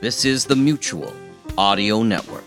This is the Mutual Audio Network.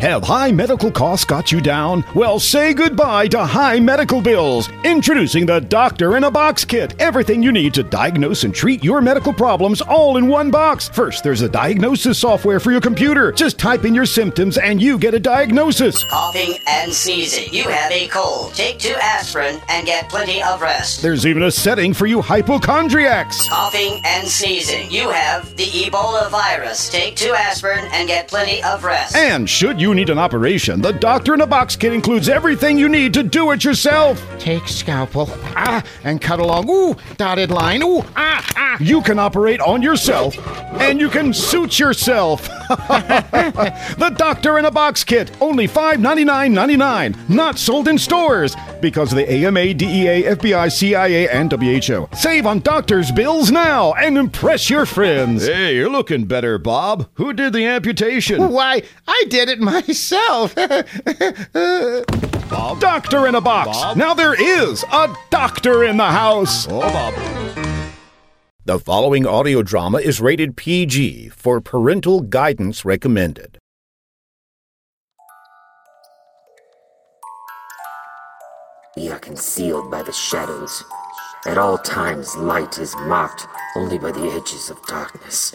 Have high medical costs got you down? Well, say goodbye to high medical bills. Introducing the Doctor in a Box Kit. Everything you need to diagnose and treat your medical problems all in one box. First, there's a diagnosis software for your computer. Just type in your symptoms and you get a diagnosis. Coughing and sneezing. You have a cold. Take two aspirin and get plenty of rest. There's even a setting for you hypochondriacs. Coughing and sneezing. You have the Ebola virus. Take two aspirin and get plenty of rest. And should you need an operation, the Doctor in a Box Kit includes everything you need to do it yourself. Take scalpel, ah, and cut along, ooh, dotted line, ooh, ah, ah. You can operate on yourself, and you can suit yourself. the Doctor in a Box Kit, only $5.99.99, not sold in stores because of the AMA, DEA, FBI, CIA, and WHO. Save on doctor's bills now and impress your friends. Hey, you're looking better, Bob. Who did the amputation? Why, I did it myself. Bob? Doctor in a Box. Bob? Now there is a doctor in the house. Oh, Bob. The following audio drama is rated PG for parental guidance recommended. We are concealed by the shadows. At all times, light is marked only by the edges of darkness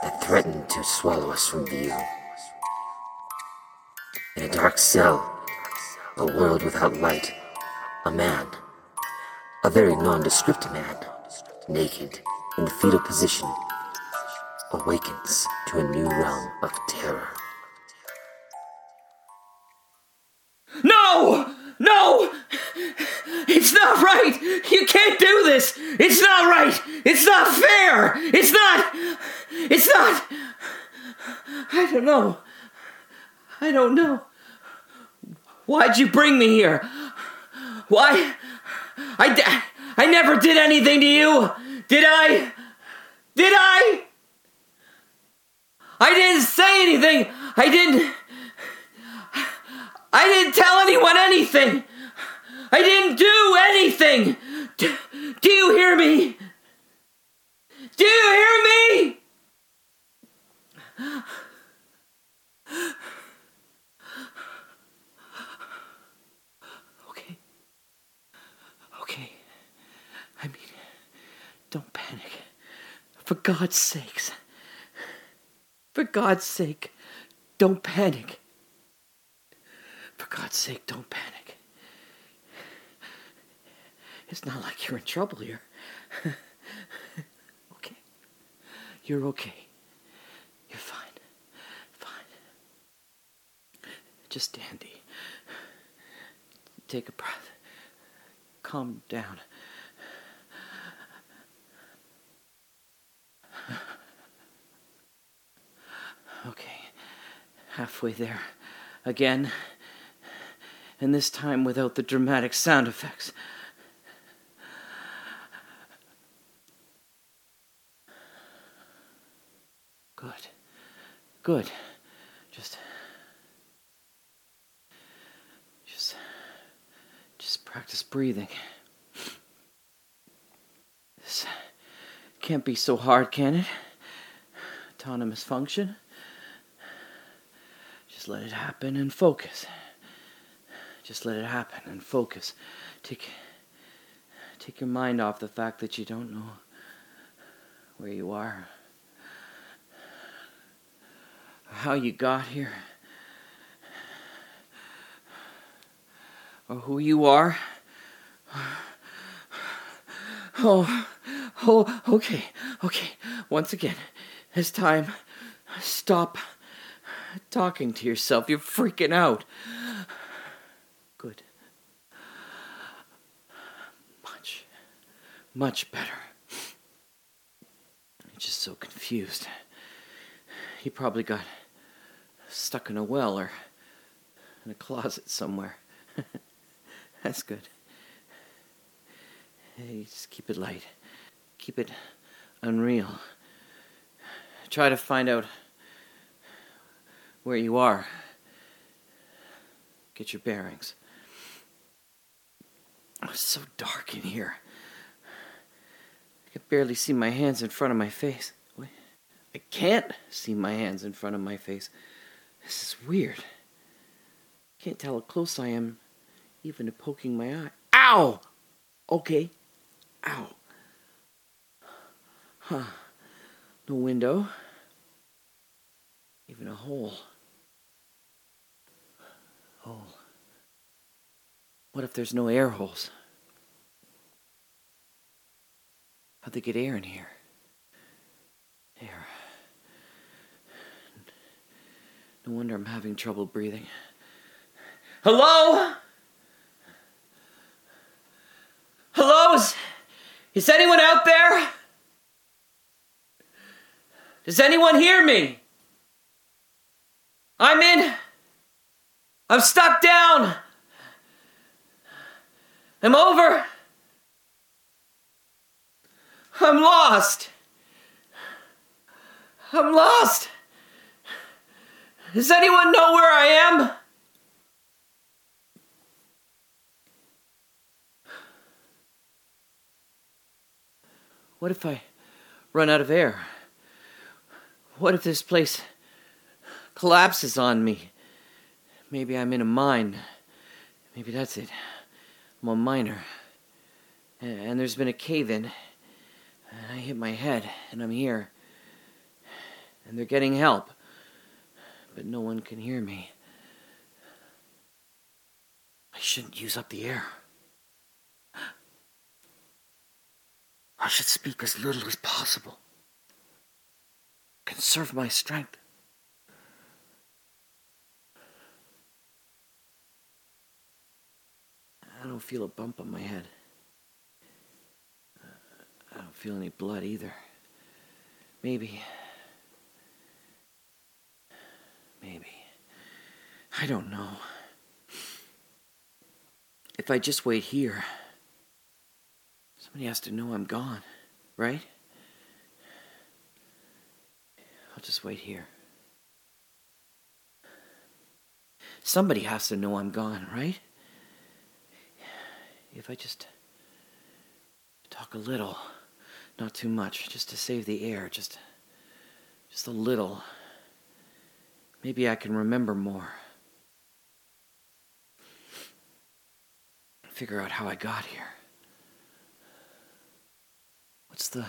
that threaten to swallow us from view. In a dark cell, a world without light, a man, a very nondescript man, naked, in the fetal position, awakens to a new realm of terror. No! No! It's not right! You can't do this! It's not right! It's not fair! It's not. It's not. I don't know. I don't know. Why'd you bring me here? Why? I, I never did anything to you! Did I? Did I? I didn't say anything! I didn't. I didn't tell anyone anything. I didn't do anything. Do, do you hear me? Do you hear me? Okay. Okay. I mean, don't panic. For God's sakes. For God's sake, don't panic. God's sake, don't panic. It's not like you're in trouble here. okay. You're okay. You're fine. Fine. Just dandy. Take a breath. Calm down. Okay. Halfway there. Again and this time without the dramatic sound effects. Good. Good. Just. Just. Just practice breathing. This can't be so hard, can it? Autonomous function. Just let it happen and focus. Just let it happen and focus. Take take your mind off the fact that you don't know where you are. How you got here. Or who you are. Oh, oh, okay, okay. Once again, this time, stop talking to yourself. You're freaking out. Good. Much, much better. You're just so confused. He probably got stuck in a well or in a closet somewhere. That's good. Hey, just keep it light. Keep it unreal. Try to find out where you are. Get your bearings. Oh, it's so dark in here. I can barely see my hands in front of my face. I can't see my hands in front of my face. This is weird. I can't tell how close I am, even to poking my eye. Ow! Okay. Ow. Huh. No window. Even a hole. Hole. What if there's no air holes? How'd they get air in here? Air. No wonder I'm having trouble breathing. Hello? Hello? Is, is anyone out there? Does anyone hear me? I'm in. I'm stuck down. I'm over. I'm lost. I'm lost. Does anyone know where I am? What if I run out of air? What if this place collapses on me? Maybe I'm in a mine. Maybe that's it. I'm a miner. And there's been a cave in. And I hit my head, and I'm here. And they're getting help. But no one can hear me. I shouldn't use up the air. I should speak as little as possible. Conserve my strength. I don't feel a bump on my head. I don't feel any blood either. Maybe. Maybe. I don't know. If I just wait here, somebody has to know I'm gone, right? I'll just wait here. Somebody has to know I'm gone, right? If I just talk a little, not too much, just to save the air, just just a little. Maybe I can remember more. Figure out how I got here. What's the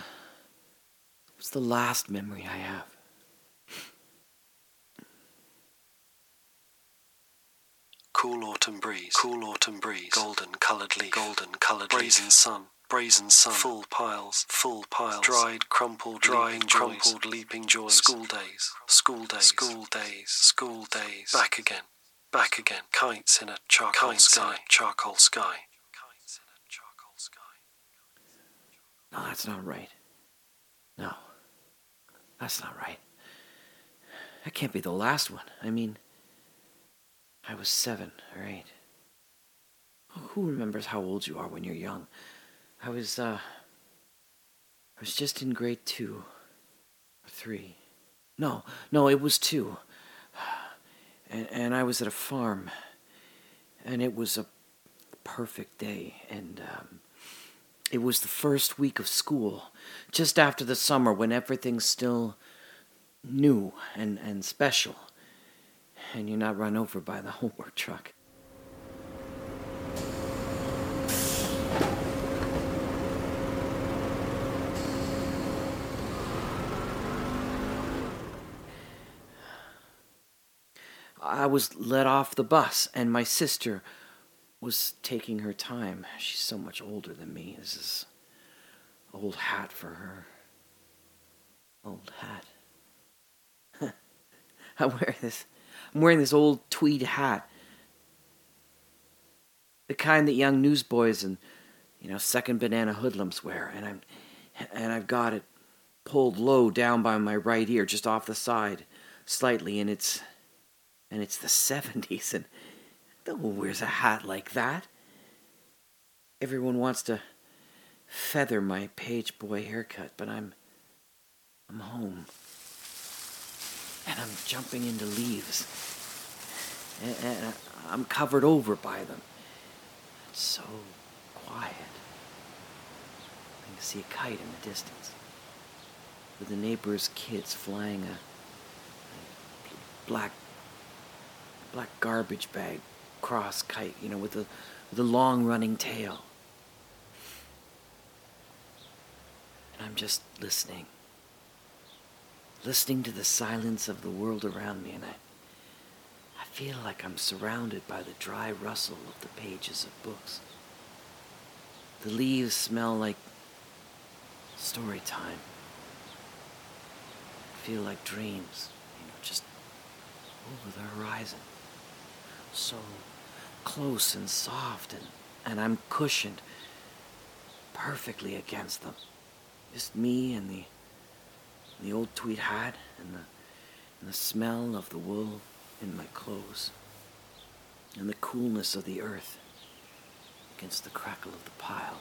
what's the last memory I have? Cool autumn breeze, cool autumn breeze, golden coloured leaf, golden coloured brazen sun, brazen sun, full piles, full piles, dried, crumpled, dried, leaping crumpled, joys. leaping joys, school days, school days, school days, school days, back again, back again, kites in a charcoal kites sky, in a charcoal sky. No, that's not right. No, that's not right. That can't be the last one. I mean, I was seven or eight. Who remembers how old you are when you're young? I was, uh, I was just in grade two or three. No, no, it was two. And, and I was at a farm, and it was a perfect day, and um, it was the first week of school, just after the summer when everything's still new and, and special and you're not run over by the homework truck. I was let off the bus, and my sister was taking her time. She's so much older than me. This is old hat for her. Old hat. I wear this I'm wearing this old tweed hat. The kind that young newsboys and, you know, second banana hoodlums wear. And I'm and I've got it pulled low down by my right ear, just off the side, slightly, and it's and it's the seventies and no one wears a hat like that. Everyone wants to feather my page boy haircut, but I'm I'm home and I'm jumping into leaves. And, and I'm covered over by them. It's so quiet. I can see a kite in the distance, with the neighbor's kids flying a, a black black garbage bag cross kite, you know, with a with a long running tail. And I'm just listening. Listening to the silence of the world around me, and I I feel like I'm surrounded by the dry rustle of the pages of books. The leaves smell like story time. I feel like dreams, you know, just over the horizon. So close and soft, and, and I'm cushioned perfectly against them. Just me and the the old tweed hat and the and the smell of the wool in my clothes and the coolness of the earth against the crackle of the pile.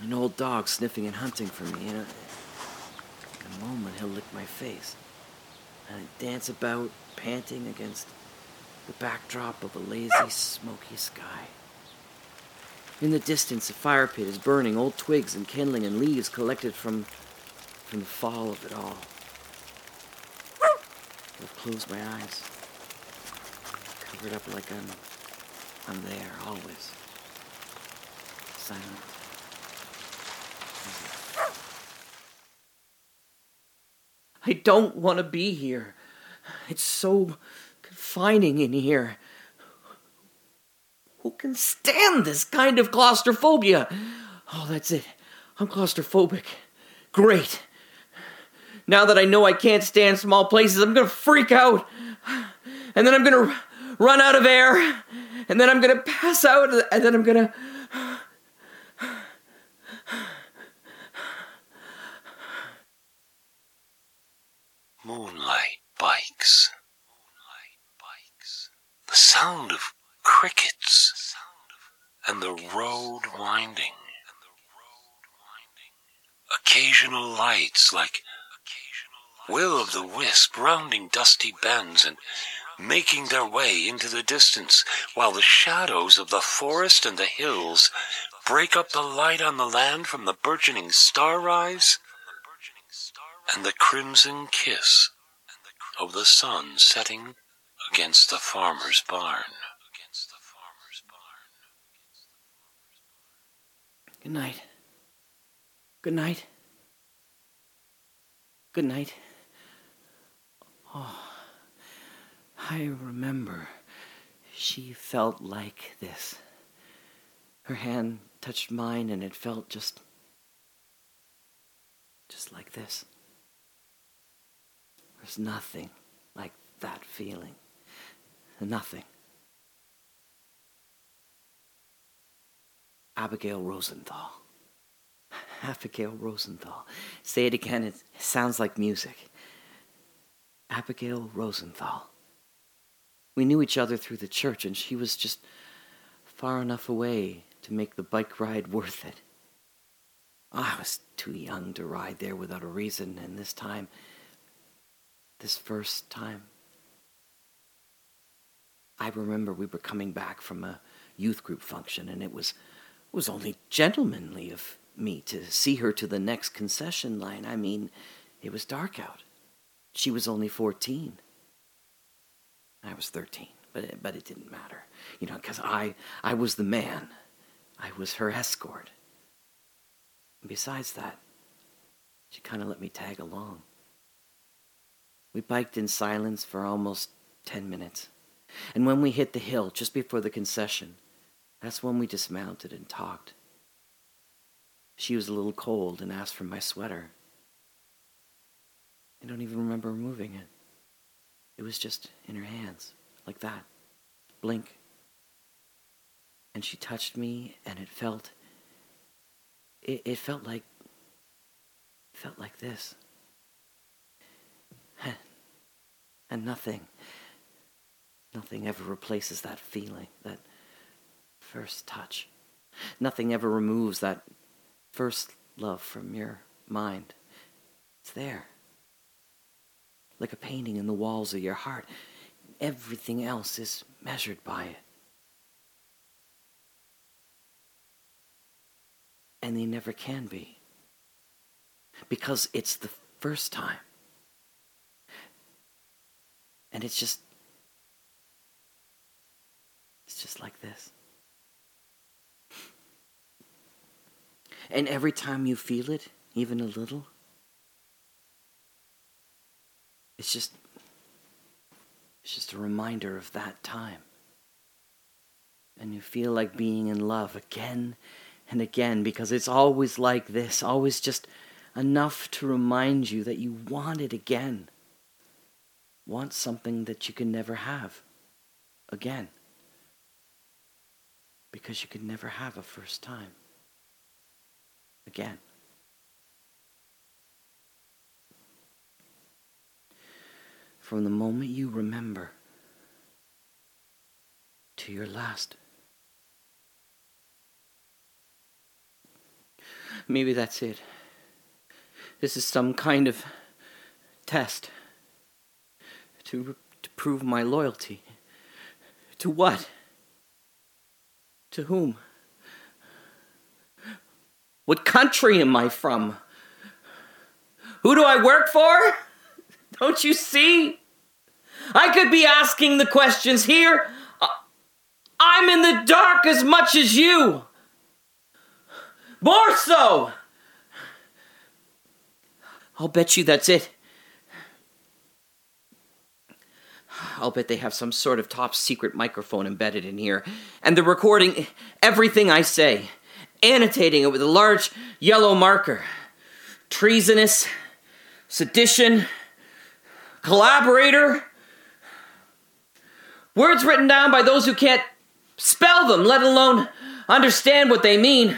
An old dog sniffing and hunting for me. In a, in a moment, he'll lick my face. And I dance about, panting against the backdrop of a lazy, smoky sky. In the distance, a fire pit is burning, old twigs and kindling and leaves collected from, from the fall of it all. I've closed my eyes, covered up like I'm, I'm there always, silent. I don't want to be here. It's so confining in here. Who can stand this kind of claustrophobia? Oh, that's it. I'm claustrophobic. Great. Now that I know I can't stand small places, I'm gonna freak out. And then I'm gonna run out of air. And then I'm gonna pass out. And then I'm gonna. Moonlight bikes. Moonlight bikes. The sound of crickets. And the road winding. Occasional lights like will of the wisp rounding dusty bends and making their way into the distance, while the shadows of the forest and the hills break up the light on the land from the burgeoning star rise and the crimson kiss of the sun setting against the farmer's barn. Good night. Good night. Good night. Oh, I remember she felt like this. Her hand touched mine and it felt just. just like this. There's nothing like that feeling. Nothing. Abigail Rosenthal. Abigail Rosenthal. Say it again, it sounds like music. Abigail Rosenthal. We knew each other through the church, and she was just far enough away to make the bike ride worth it. I was too young to ride there without a reason, and this time, this first time, I remember we were coming back from a youth group function, and it was it was only gentlemanly of me to see her to the next concession line. I mean, it was dark out. She was only 14. I was 13, but it, but it didn't matter. You know, because I, I was the man. I was her escort. And besides that, she kind of let me tag along. We biked in silence for almost 10 minutes. And when we hit the hill just before the concession, that's when we dismounted and talked. She was a little cold and asked for my sweater. I don't even remember removing it. It was just in her hands, like that. Blink. And she touched me, and it felt. It, it felt like. felt like this. And nothing. Nothing ever replaces that feeling, that first touch. Nothing ever removes that first love from your mind. It's there. Like a painting in the walls of your heart. Everything else is measured by it. And they never can be. Because it's the first time. And it's just. It's just like this. And every time you feel it, even a little, it's just. It's just a reminder of that time. And you feel like being in love again and again because it's always like this, always just enough to remind you that you want it again. Want something that you can never have again. Because you could never have a first time again. From the moment you remember to your last. Maybe that's it. This is some kind of test to, to prove my loyalty. To what? To whom? What country am I from? Who do I work for? Don't you see? I could be asking the questions here. I'm in the dark as much as you. More so. I'll bet you that's it. I'll bet they have some sort of top secret microphone embedded in here, and they're recording everything I say, annotating it with a large yellow marker. Treasonous, sedition, collaborator. Words written down by those who can't spell them, let alone understand what they mean.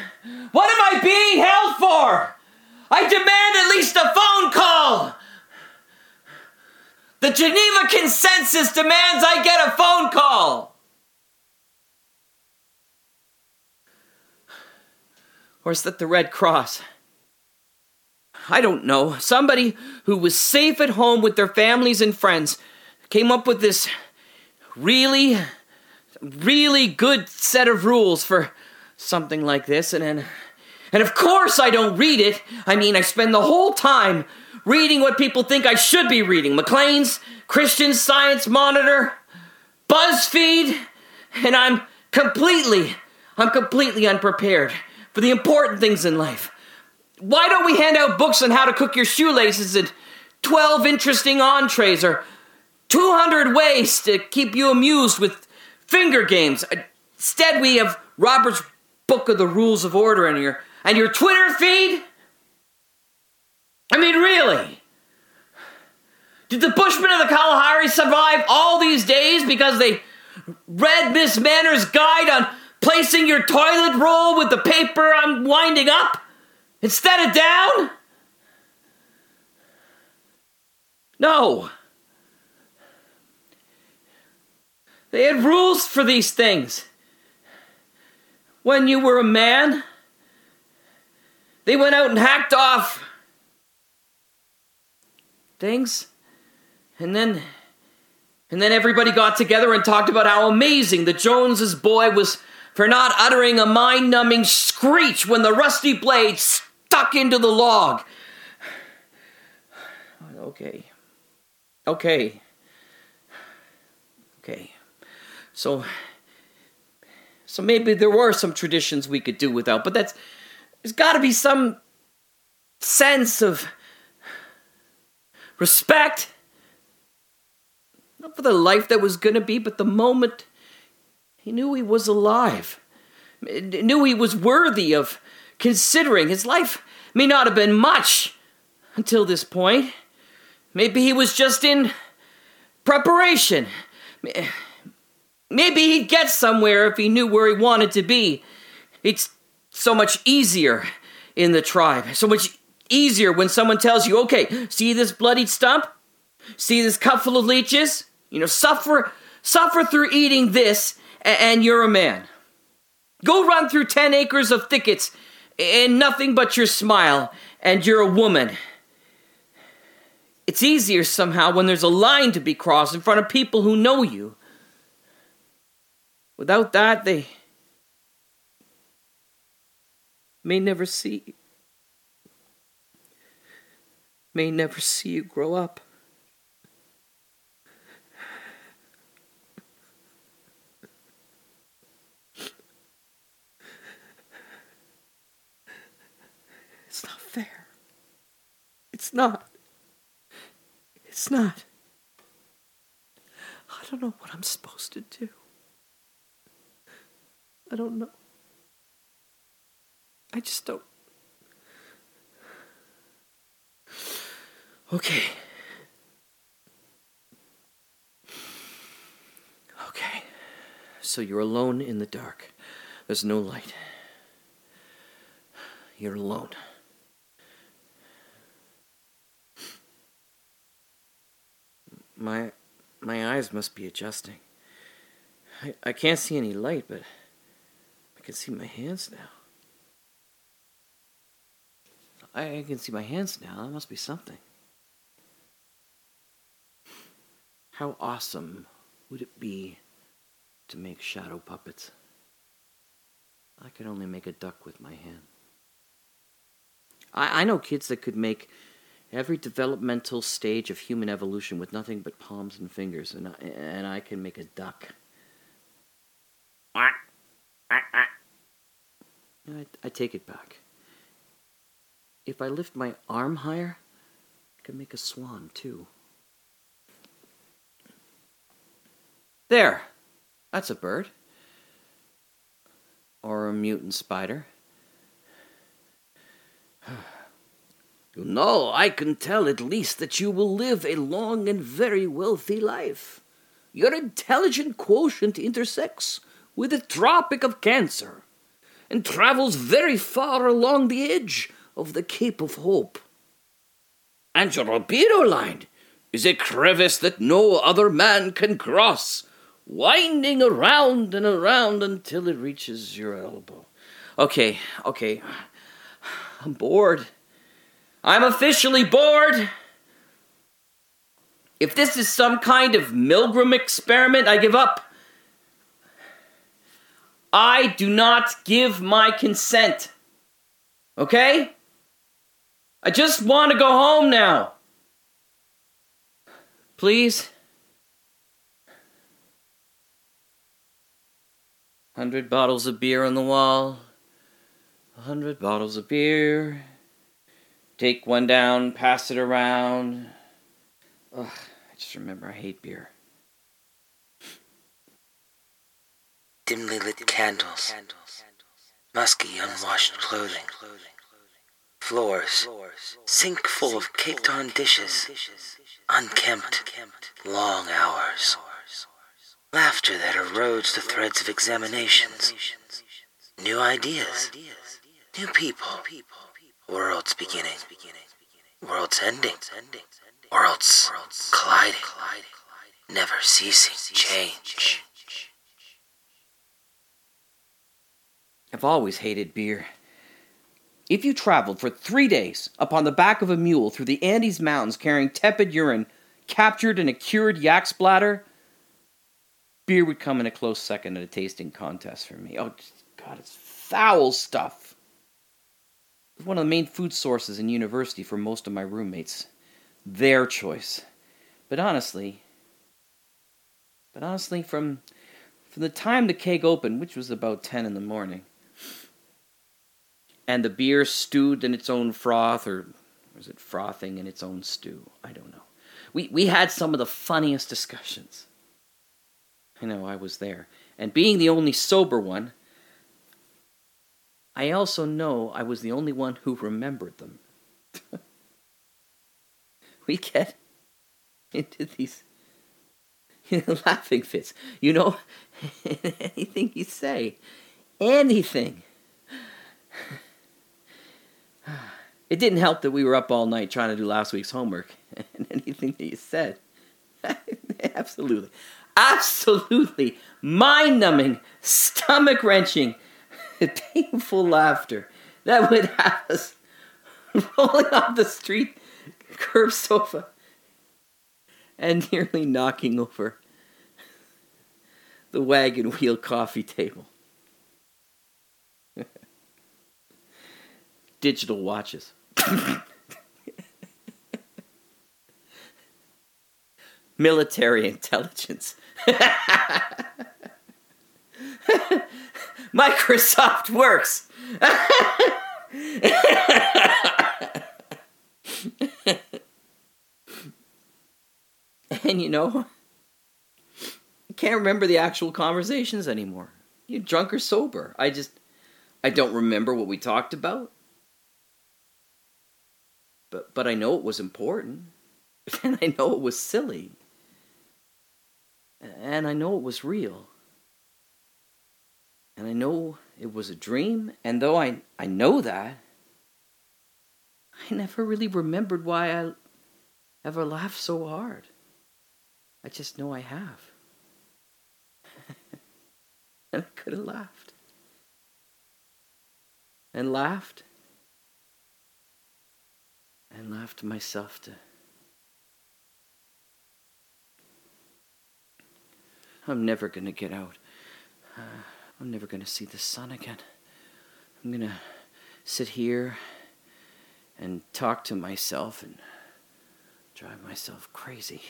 What am I being held for? I demand at least a phone call. The Geneva Consensus demands I get a phone call. Or is that the Red Cross? I don't know. Somebody who was safe at home with their families and friends came up with this really, really good set of rules for something like this, and then. And of course, I don't read it. I mean, I spend the whole time reading what people think I should be reading Maclean's, Christian Science Monitor, BuzzFeed, and I'm completely, I'm completely unprepared for the important things in life. Why don't we hand out books on how to cook your shoelaces and 12 interesting entrees or 200 ways to keep you amused with finger games? Uh, instead, we have Robert's Book of the Rules of Order in here and your Twitter feed? I mean, really? Did the Bushmen of the Kalahari survive all these days because they read Miss Manner's guide on placing your toilet roll with the paper unwinding up instead of down? No. They had rules for these things. When you were a man, they went out and hacked off things. And then and then everybody got together and talked about how amazing the Joneses boy was for not uttering a mind-numbing screech when the rusty blade stuck into the log. Okay. Okay. Okay. So so maybe there were some traditions we could do without, but that's there's got to be some sense of respect. Not for the life that was going to be, but the moment he knew he was alive, knew he was worthy of considering. His life may not have been much until this point. Maybe he was just in preparation. Maybe he'd get somewhere if he knew where he wanted to be. It's so much easier in the tribe. So much easier when someone tells you, okay, see this bloodied stump? See this cup full of leeches? You know, suffer suffer through eating this, and you're a man. Go run through 10 acres of thickets and nothing but your smile, and you're a woman. It's easier somehow when there's a line to be crossed in front of people who know you. Without that, they may never see may never see you grow up. It's not. It's not. I don't know what I'm supposed to do. I don't know. I just don't. Okay. Okay. So you're alone in the dark. There's no light. You're alone. My my eyes must be adjusting. I, I can't see any light, but I can see my hands now. I, I can see my hands now. That must be something. How awesome would it be to make shadow puppets? I could only make a duck with my hand. I, I know kids that could make every developmental stage of human evolution with nothing but palms and fingers, and I, and I can make a duck. I, I take it back. If I lift my arm higher, I can make a swan too. There! That's a bird. Or a mutant spider. You know, I can tell at least that you will live a long and very wealthy life. Your intelligent quotient intersects with the Tropic of Cancer and travels very far along the edge of the Cape of Hope. And your albedo line is a crevice that no other man can cross, winding around and around until it reaches your elbow. Okay, okay. I'm bored. I'm officially bored. If this is some kind of Milgram experiment, I give up. I do not give my consent. Okay? I just want to go home now. Please? Hundred bottles of beer on the wall. A hundred bottles of beer. Take one down, pass it around. Ugh, I just remember I hate beer. Dimly lit candles, musky unwashed clothing, floors, sink full of caked on dishes, unkempt, long hours, laughter that erodes the threads of examinations, new ideas, new people, worlds beginning, worlds ending, worlds colliding, never ceasing change. I've always hated beer. If you traveled for three days upon the back of a mule through the Andes Mountains carrying tepid urine captured in a cured yak splatter, beer would come in a close second at a tasting contest for me. Oh, God, it's foul stuff. One of the main food sources in university for most of my roommates. Their choice. But honestly, but honestly, from from the time the keg opened, which was about ten in the morning, and the beer stewed in its own froth, or was it frothing in its own stew? I don't know. We, we had some of the funniest discussions. I know, I was there. And being the only sober one, I also know I was the only one who remembered them. we get into these laughing fits. You know, anything you say, anything. It didn't help that we were up all night trying to do last week's homework. And anything that you said, absolutely, absolutely mind numbing, stomach wrenching, painful laughter that would have us rolling off the street curb sofa and nearly knocking over the wagon wheel coffee table. digital watches. Military intelligence. Microsoft works. and you know, I can't remember the actual conversations anymore. You drunk or sober? I just, I don't remember what we talked about. But but I know it was important, and I know it was silly, and I know it was real, and I know it was a dream. And though I I know that, I never really remembered why I ever laughed so hard. I just know I have. and I could have laughed. And laughed. And laughed myself to. I'm never going to get out. Uh, I'm never going to see the sun again. I'm going to sit here and talk to myself and drive myself crazy.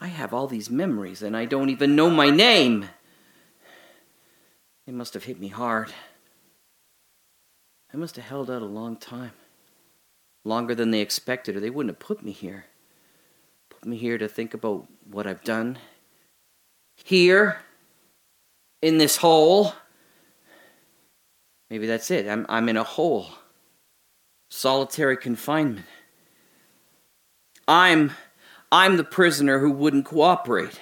I have all these memories and I don't even know my name. They must have hit me hard. I must have held out a long time. Longer than they expected, or they wouldn't have put me here. Put me here to think about what I've done. Here, in this hole. Maybe that's it. I'm, I'm in a hole. Solitary confinement. I'm I'm the prisoner who wouldn't cooperate.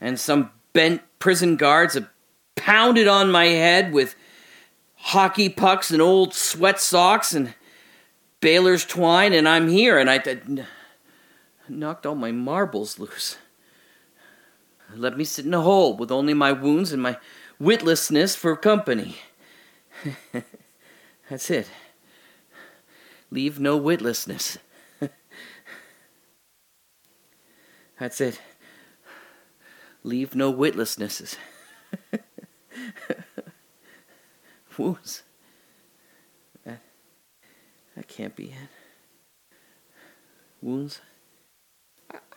And some bent prison guards have pounded on my head with hockey pucks and old sweat socks and baler's twine, and I'm here, and I, I knocked all my marbles loose. Let me sit in a hole with only my wounds and my witlessness for company. That's it. Leave no witlessness. That's it. Leave no witlessnesses. Wounds. That, that can't be it. Wounds.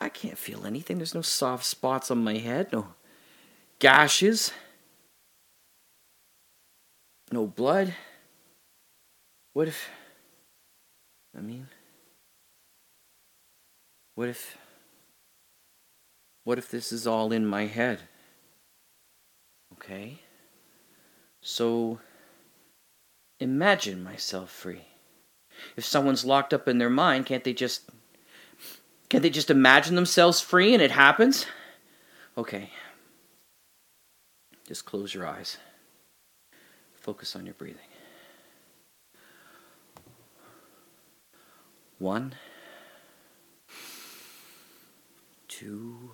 I, can't feel anything. There's no soft spots on my head, no gashes, no blood. What if. I mean. What if. What if this is all in my head? Okay? So, imagine myself free. If someone's locked up in their mind, can't they just. Can't they just imagine themselves free and it happens? Okay. Just close your eyes. Focus on your breathing. One, two,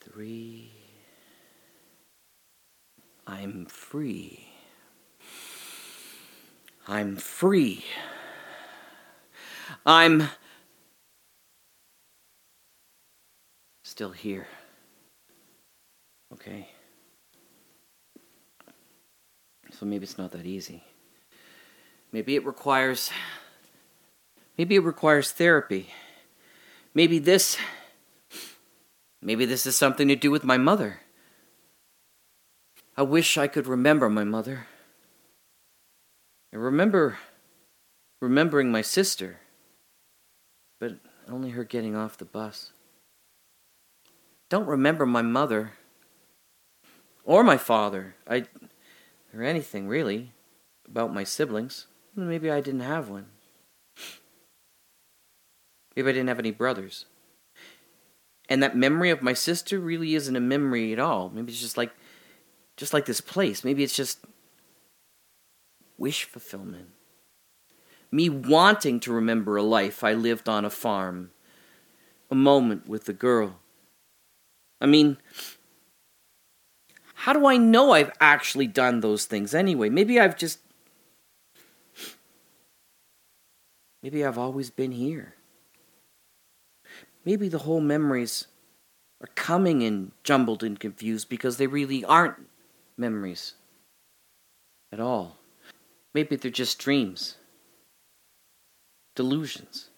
three. I'm free. I'm free. I'm still here. Okay. So maybe it's not that easy. Maybe it requires. Maybe it requires therapy. Maybe this. Maybe this is something to do with my mother. I wish I could remember my mother. I remember remembering my sister, only her getting off the bus. Don't remember my mother or my father. I or anything really about my siblings. Maybe I didn't have one. Maybe I didn't have any brothers. And that memory of my sister really isn't a memory at all. Maybe it's just like just like this place. Maybe it's just wish fulfillment. Me wanting to remember a life I lived on a farm, a moment with a girl. I mean, how do I know I've actually done those things anyway? Maybe I've just. Maybe I've always been here. Maybe the whole memories are coming in jumbled and confused because they really aren't memories. at all. Maybe they're just dreams, delusions.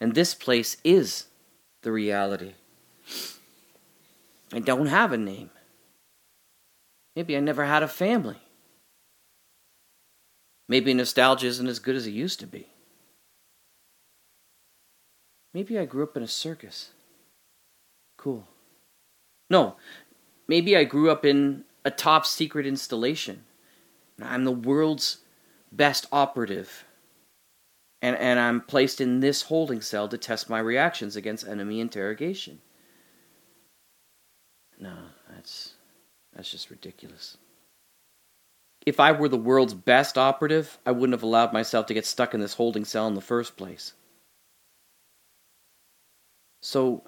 And this place is the reality. I don't have a name. Maybe I never had a family. Maybe nostalgia isn't as good as it used to be. Maybe I grew up in a circus. Cool. No, maybe I grew up in a top secret installation. I'm the world's best operative. And, and I'm placed in this holding cell to test my reactions against enemy interrogation. No, that's that's just ridiculous. If I were the world's best operative, I wouldn't have allowed myself to get stuck in this holding cell in the first place. So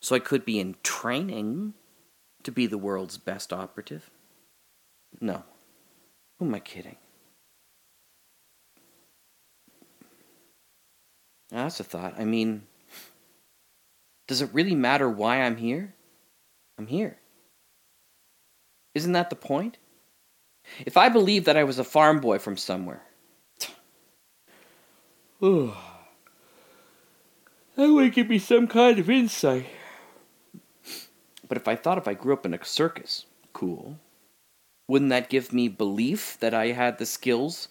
so I could be in training to be the world's best operative? No. Who am I kidding? That's a thought. I mean, does it really matter why I'm here? I'm here. Isn't that the point? If I believed that I was a farm boy from somewhere, that would give me some kind of insight. But if I thought if I grew up in a circus, cool, wouldn't that give me belief that I had the skills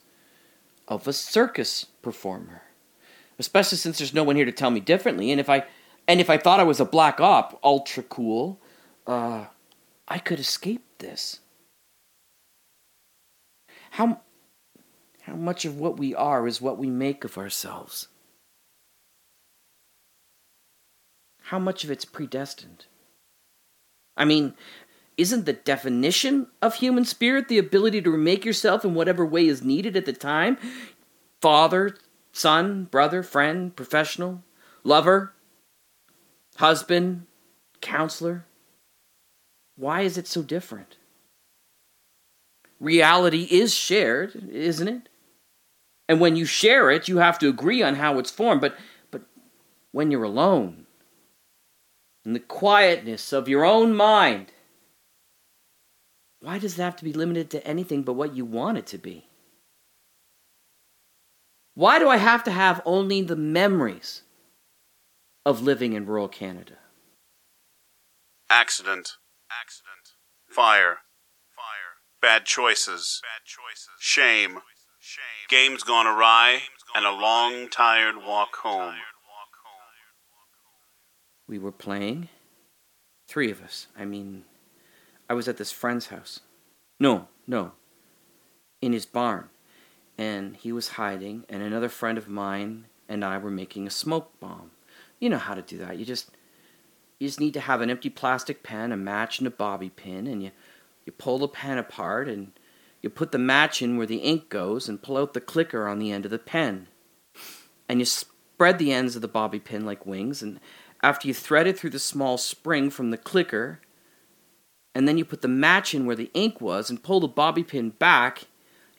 of a circus performer? Especially since there's no one here to tell me differently. And if I and if I thought I was a black op, ultra cool, uh, I could escape this. How how much of what we are is what we make of ourselves? How much of it's predestined? I mean, isn't the definition of human spirit the ability to remake yourself in whatever way is needed at the time? Father, son, brother, friend, professional, lover, husband, counselor. Why is it so different? Reality is shared, isn't it? And when you share it, you have to agree on how it's formed. But, but when you're alone, in the quietness of your own mind. Why does it have to be limited to anything but what you want it to be? Why do I have to have only the memories of living in rural Canada? Accident. Accident. Fire. Fire. Bad choices. Bad choices. Shame. Shame. Games gone awry, and a long, tired walk home. We were playing. Three of us. I mean, I was at this friend's house. No, no. In his barn. And he was hiding, and another friend of mine and I were making a smoke bomb. You know how to do that. You just you just need to have an empty plastic pen, a match, and a bobby pin, and you you pull the pen apart and you put the match in where the ink goes and pull out the clicker on the end of the pen. And you spread the ends of the bobby pin like wings and after you thread it through the small spring from the clicker, and then you put the match in where the ink was and pull the bobby pin back,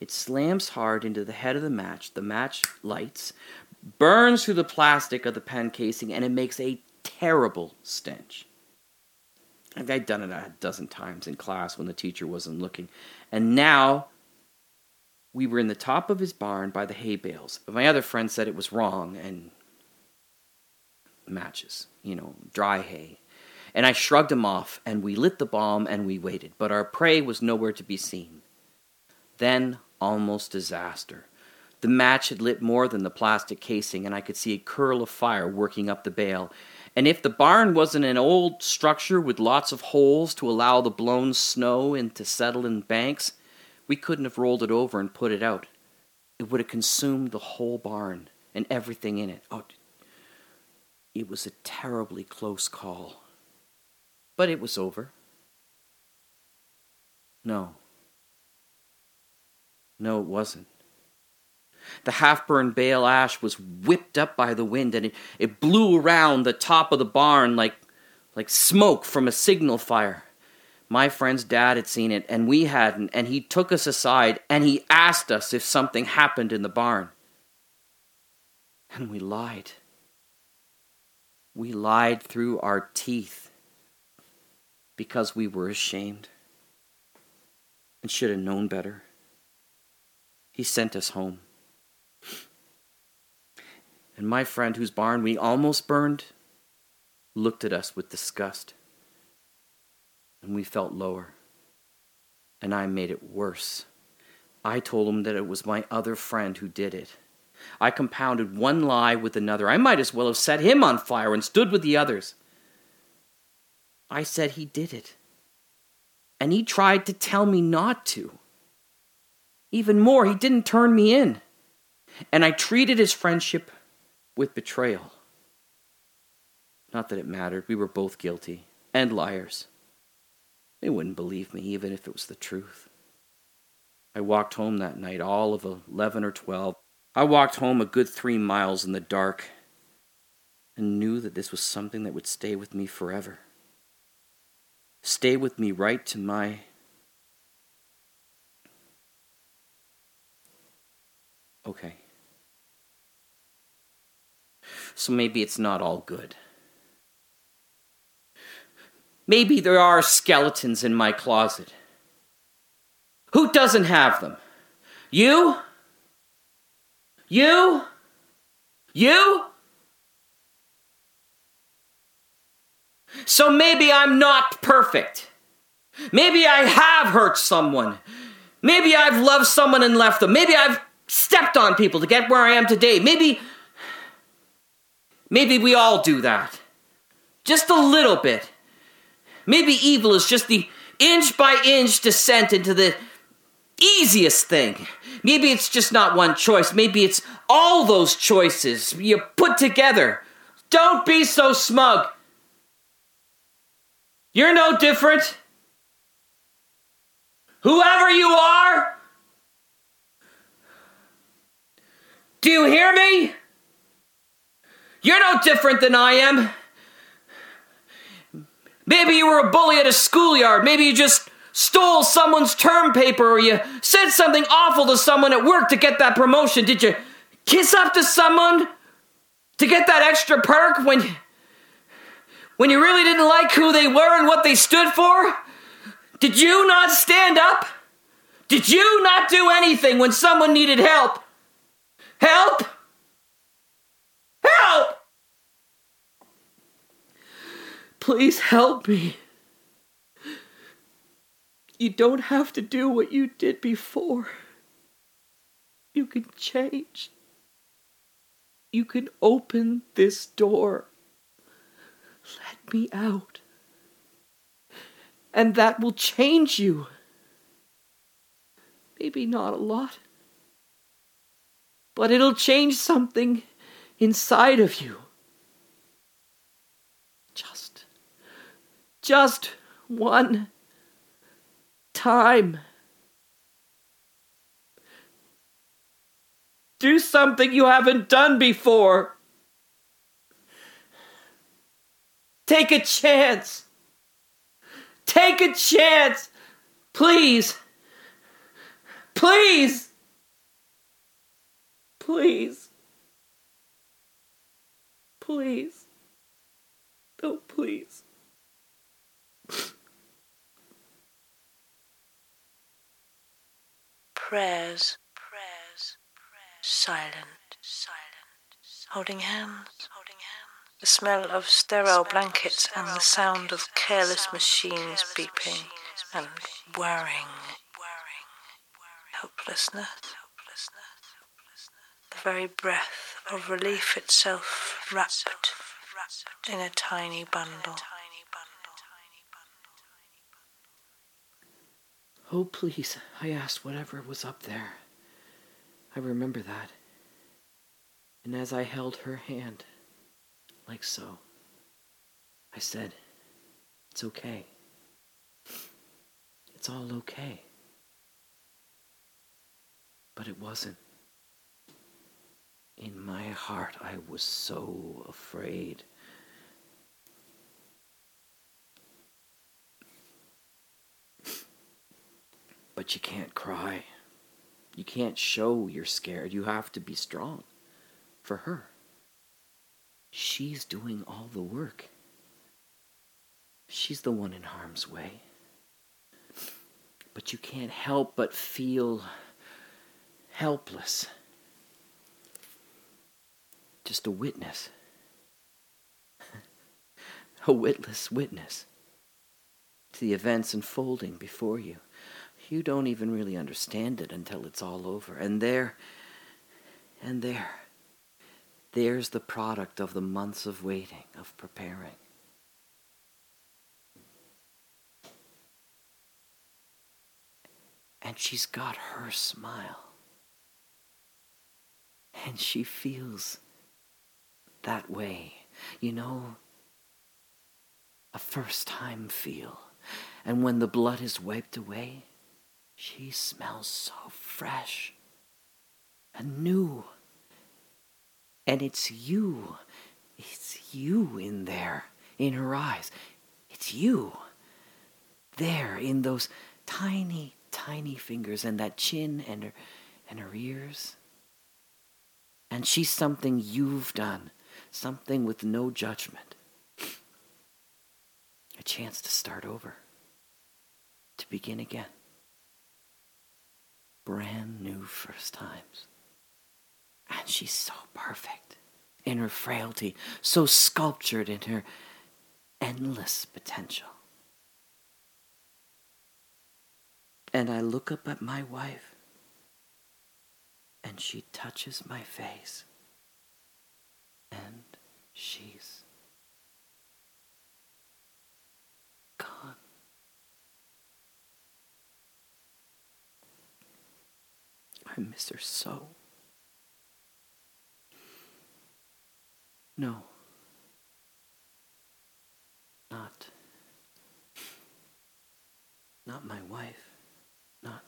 it slams hard into the head of the match. The match lights, burns through the plastic of the pen casing, and it makes a terrible stench. I'd done it a dozen times in class when the teacher wasn't looking. And now we were in the top of his barn by the hay bales. My other friend said it was wrong, and matches, you know, dry hay. And I shrugged him off, and we lit the bomb and we waited, but our prey was nowhere to be seen. Then, almost disaster. The match had lit more than the plastic casing, and I could see a curl of fire working up the bale. And if the barn wasn't an old structure with lots of holes to allow the blown snow in to settle in banks, we couldn't have rolled it over and put it out. It would have consumed the whole barn and everything in it. Oh, it was a terribly close call. But it was over. No. No, it wasn't. The half burned bale ash was whipped up by the wind and it, it blew around the top of the barn like, like smoke from a signal fire. My friend's dad had seen it and we hadn't, and he took us aside and he asked us if something happened in the barn. And we lied. We lied through our teeth because we were ashamed. and should have known better. He sent us home. And my friend, whose barn we almost burned, looked at us with disgust. And we felt lower. And I made it worse. I told him that it was my other friend who did it. I compounded one lie with another. I might as well have set him on fire and stood with the others. I said he did it. And he tried to tell me not to. Even more, he didn't turn me in. And I treated his friendship with betrayal. Not that it mattered. We were both guilty and liars. They wouldn't believe me, even if it was the truth. I walked home that night, all of 11 or 12. I walked home a good three miles in the dark and knew that this was something that would stay with me forever. Stay with me right to my. Okay. So maybe it's not all good. Maybe there are skeletons in my closet. Who doesn't have them? You? You? You? So maybe I'm not perfect. Maybe I have hurt someone. Maybe I've loved someone and left them. Maybe I've stepped on people to get where I am today. Maybe. Maybe we all do that. Just a little bit. Maybe evil is just the inch by inch descent into the easiest thing. Maybe it's just not one choice. Maybe it's all those choices you put together. Don't be so smug. You're no different. Whoever you are, do you hear me? You're no different than I am. Maybe you were a bully at a schoolyard. Maybe you just stole someone's term paper or you said something awful to someone at work to get that promotion. Did you kiss up to someone to get that extra perk when when you really didn't like who they were and what they stood for? Did you not stand up? Did you not do anything when someone needed help? Help? Help! Please help me. You don't have to do what you did before. You can change. You can open this door. Let me out. And that will change you. Maybe not a lot, but it'll change something inside of you. Just, just one time. Do something you haven't done before. Take a chance. Take a chance. Please. Please. Please. Please. Oh, please. Prayers. Prayers. Prayers. Silent. Silent. Holding hands. Holding hands. The smell of sterile blankets and the sound of careless machines beeping and whirring. Helplessness. The very breath of relief itself wrapped in a tiny bundle. Oh, please, I asked whatever was up there. I remember that. And as I held her hand, like so, I said, It's okay. It's all okay. But it wasn't. In my heart, I was so afraid. But you can't cry. You can't show you're scared. You have to be strong for her. She's doing all the work. She's the one in harm's way. But you can't help but feel helpless. Just a witness. a witless witness to the events unfolding before you. You don't even really understand it until it's all over. And there, and there, there's the product of the months of waiting, of preparing. And she's got her smile. And she feels that way. You know, a first time feel. And when the blood is wiped away, she smells so fresh and new. And it's you. It's you in there, in her eyes. It's you. There, in those tiny, tiny fingers and that chin and her, and her ears. And she's something you've done, something with no judgment. A chance to start over, to begin again. Brand new first times. And she's so perfect in her frailty, so sculptured in her endless potential. And I look up at my wife, and she touches my face, and she's gone. I miss her so. No. Not. Not my wife. Not.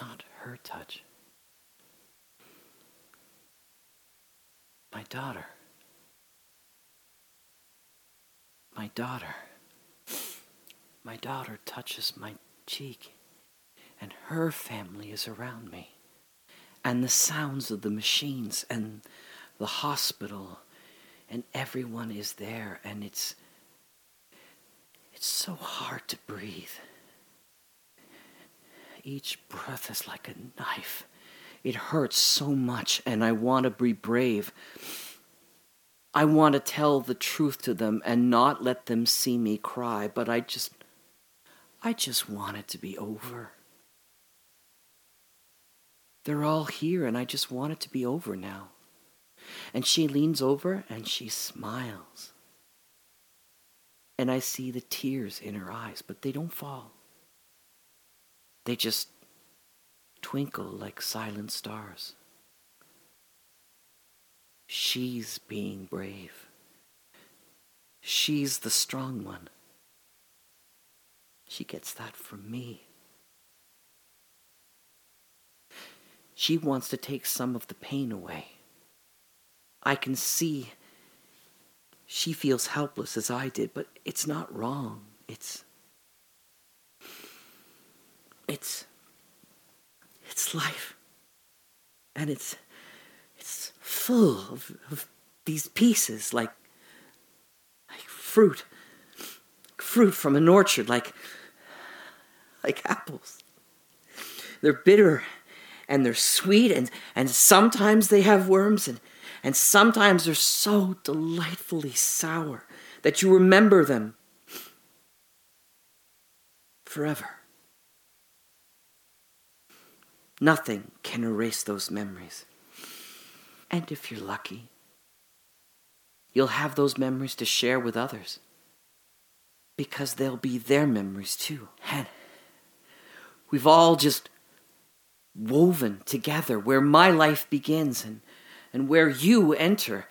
Not her touch. My daughter. My daughter. My daughter touches my cheek, and her family is around me. And the sounds of the machines and the hospital, and everyone is there, and it's it's so hard to breathe. Each breath is like a knife. It hurts so much, and I want to be brave. I want to tell the truth to them and not let them see me cry, but I just I just want it to be over. They're all here, and I just want it to be over now. And she leans over and she smiles. And I see the tears in her eyes, but they don't fall. They just twinkle like silent stars. She's being brave. She's the strong one. She gets that from me. She wants to take some of the pain away. I can see she feels helpless as I did, but it's not wrong. It's. It's. It's life. And it's. It's full of, of these pieces, like. like fruit. Fruit from an orchard, like. like apples. They're bitter and they're sweet, and, and sometimes they have worms, and and sometimes they're so delightfully sour that you remember them forever. Nothing can erase those memories. And if you're lucky, you'll have those memories to share with others because they'll be their memories too. And we've all just woven together where my life begins and and where you enter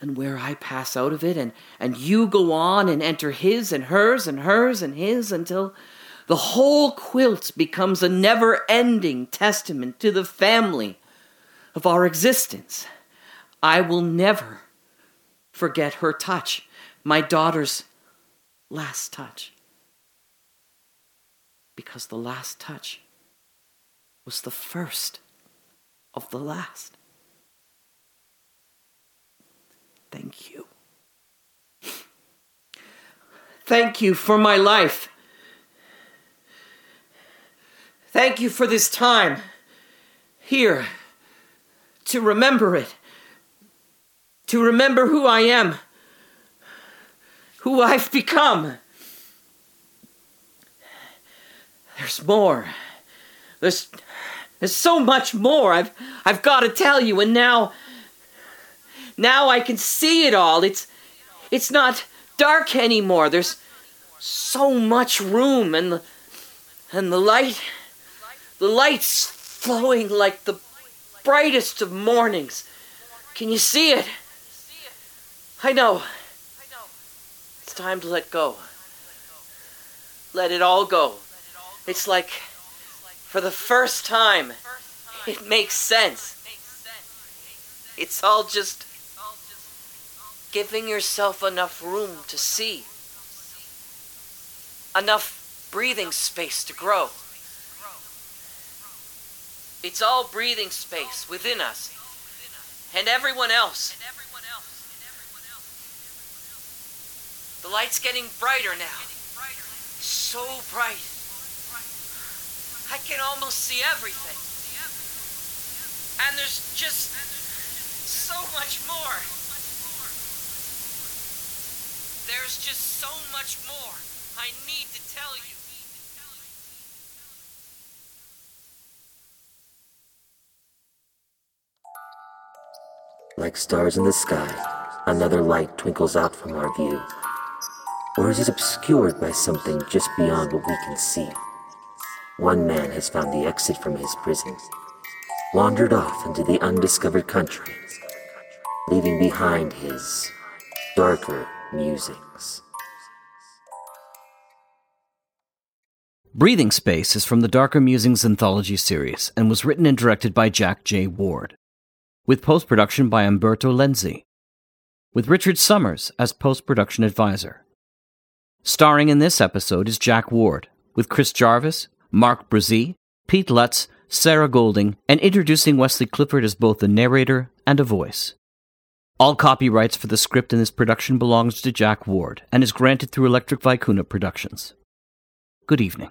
and where I pass out of it, and, and you go on and enter his and hers and hers and his until the whole quilt becomes a never ending testament to the family of our existence. I will never forget her touch, my daughter's last touch. Because the last touch was the first of the last. Thank you. Thank you for my life. Thank you for this time. Here. To remember it. To remember who I am. Who I've become. There's more. There's there's so much more I've I've got to tell you and now now I can see it all. It's it's not dark anymore. There's so much room and the and the light the light's flowing like the brightest of mornings. Can you see it? I know. It's time to let go. Let it all go. It's like, for the first time, it makes sense. It's all just giving yourself enough room to see, enough breathing space to grow. It's all breathing space within us and everyone else. The light's getting brighter now. So bright. I can almost see everything. And there's just so much more. There's just so much more I need to tell you. Like stars in the sky, another light twinkles out from our view. Or is it obscured by something just beyond what we can see? One man has found the exit from his prison, wandered off into the undiscovered country, leaving behind his darker musings. Breathing Space is from the Darker Musings anthology series and was written and directed by Jack J. Ward, with post production by Umberto Lenzi, with Richard Summers as post production advisor. Starring in this episode is Jack Ward, with Chris Jarvis, Mark Brzee, Pete Lutz, Sarah Golding, and introducing Wesley Clifford as both a narrator and a voice. All copyrights for the script in this production belongs to Jack Ward and is granted through Electric Vicuna Productions. Good evening.